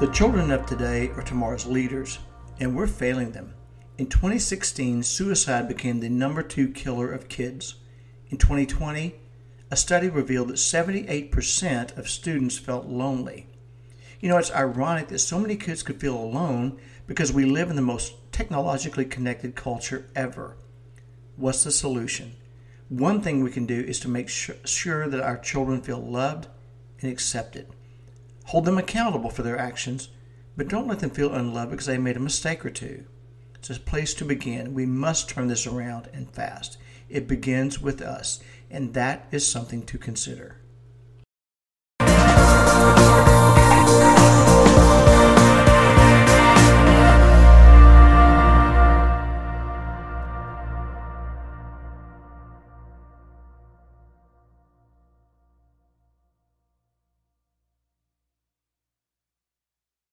The children of today are tomorrow's leaders, and we're failing them. In 2016, suicide became the number two killer of kids. In 2020, a study revealed that 78% of students felt lonely. You know, it's ironic that so many kids could feel alone because we live in the most technologically connected culture ever. What's the solution? One thing we can do is to make sure that our children feel loved and accepted. Hold them accountable for their actions, but don't let them feel unloved because they made a mistake or two. It's a place to begin. We must turn this around and fast. It begins with us, and that is something to consider.